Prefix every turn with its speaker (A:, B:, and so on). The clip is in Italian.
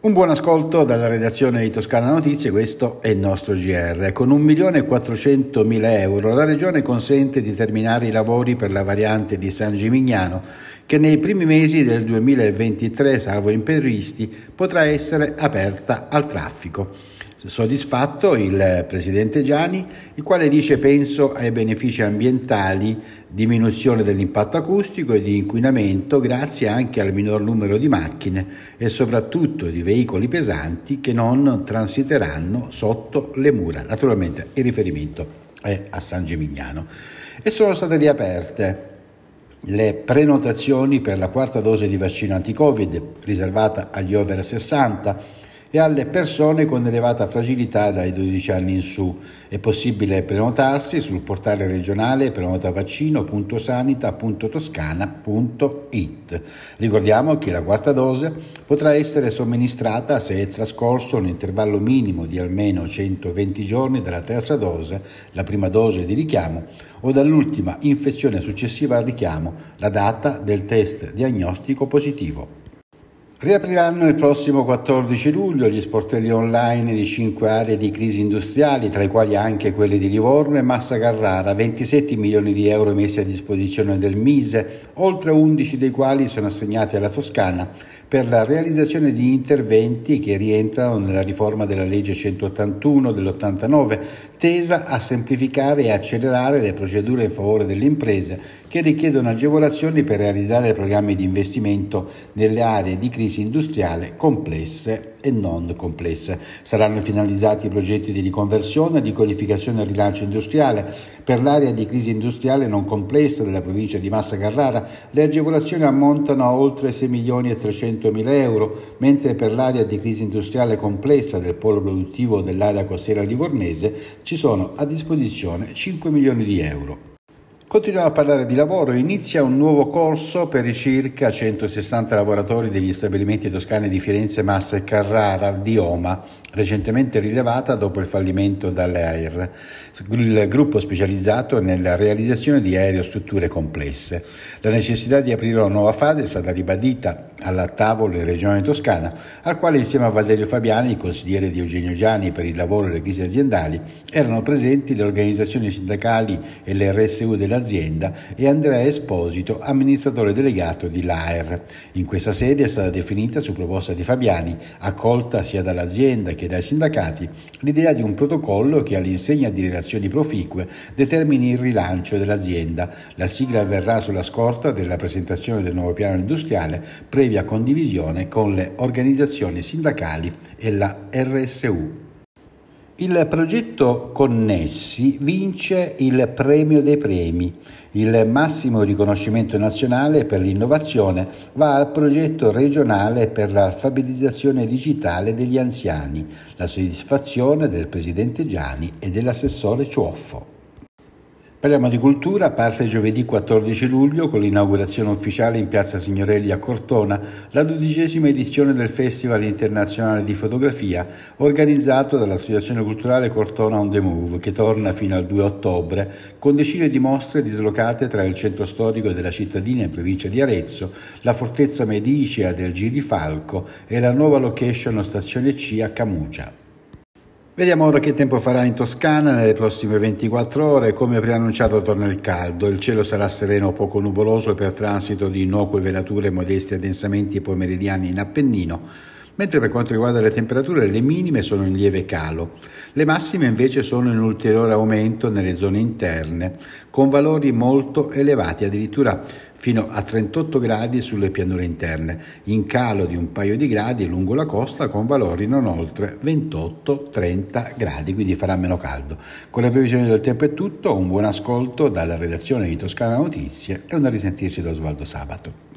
A: Un buon ascolto dalla redazione di Toscana Notizie, questo è il nostro GR. Con 1.400.000 euro la Regione consente di terminare i lavori per la variante di San Gimignano che nei primi mesi del 2023, salvo imprevisti, potrà essere aperta al traffico. Soddisfatto il presidente Gianni, il quale dice penso ai benefici ambientali, diminuzione dell'impatto acustico e di inquinamento grazie anche al minor numero di macchine e soprattutto di veicoli pesanti che non transiteranno sotto le mura. Naturalmente il riferimento è a San Gimignano. E sono state riaperte le prenotazioni per la quarta dose di vaccino anti-Covid riservata agli over 60 e alle persone con elevata fragilità dai 12 anni in su. È possibile prenotarsi sul portale regionale prenotavaccino.sanita.toscana.it. Ricordiamo che la quarta dose potrà essere somministrata se è trascorso un intervallo minimo di almeno 120 giorni dalla terza dose, la prima dose di richiamo, o dall'ultima infezione successiva al richiamo, la data del test diagnostico positivo. Riapriranno il prossimo 14 luglio gli sportelli online di cinque aree di crisi industriali, tra i quali anche quelli di Livorno e Massa Carrara, 27 milioni di euro messi a disposizione del Mise, oltre 11 dei quali sono assegnati alla Toscana per la realizzazione di interventi che rientrano nella riforma della legge 181 dell'89, tesa a semplificare e accelerare le procedure in favore delle imprese che richiedono agevolazioni per realizzare programmi di investimento nelle aree di crisi industriale complesse e non complesse. Saranno finalizzati i progetti di riconversione, di qualificazione e rilancio industriale. Per l'area di crisi industriale non complessa della provincia di Massa Carrara le agevolazioni ammontano a oltre 6 milioni e 300 mila euro, mentre per l'area di crisi industriale complessa del polo produttivo dell'area costiera livornese ci sono a disposizione 5 milioni di euro. Continuiamo a parlare di lavoro. Inizia un nuovo corso per i circa 160 lavoratori degli stabilimenti toscani di Firenze, Massa e Carrara di Oma, recentemente rilevata dopo il fallimento dalle AIR, il gruppo specializzato nella realizzazione di aerostrutture complesse. La necessità di aprire una nuova fase è stata ribadita alla tavolo in Regione Toscana, al quale insieme a Valerio Fabiani, consigliere di Eugenio Gianni per il lavoro e le crisi aziendali, erano presenti le organizzazioni sindacali e le RSU della dell'azienda e Andrea Esposito, amministratore delegato di LAER. In questa sede è stata definita su proposta di Fabiani, accolta sia dall'azienda che dai sindacati, l'idea di un protocollo che all'insegna di relazioni proficue determini il rilancio dell'azienda. La sigla avverrà sulla scorta della presentazione del nuovo piano industriale, previa condivisione con le organizzazioni sindacali e la RSU. Il progetto Connessi vince il premio dei premi. Il massimo riconoscimento nazionale per l'innovazione va al progetto regionale per l'alfabetizzazione digitale degli anziani, la soddisfazione del presidente Gianni e dell'assessore Ciuoffo. Parliamo di cultura, parte giovedì 14 luglio con l'inaugurazione ufficiale in Piazza Signorelli a Cortona, la dodicesima edizione del Festival internazionale di fotografia organizzato dall'Associazione Culturale Cortona on the Move che torna fino al 2 ottobre con decine di mostre dislocate tra il centro storico della cittadina in provincia di Arezzo, la fortezza medicea del Girifalco e la nuova location stazione C a Camucia. Vediamo ora che tempo farà in Toscana nelle prossime 24 ore. Come preannunciato torna il caldo, il cielo sarà sereno o poco nuvoloso per transito di innocue velature modesti addensamenti pomeridiani in Appennino, mentre per quanto riguarda le temperature le minime sono in lieve calo. Le massime invece sono in ulteriore aumento nelle zone interne, con valori molto elevati, addirittura fino a 38 gradi sulle pianure interne, in calo di un paio di gradi lungo la costa con valori non oltre 28-30 gradi, quindi farà meno caldo. Con le previsioni del tempo è tutto, un buon ascolto dalla redazione di Toscana Notizie e una risentirci da Osvaldo Sabato.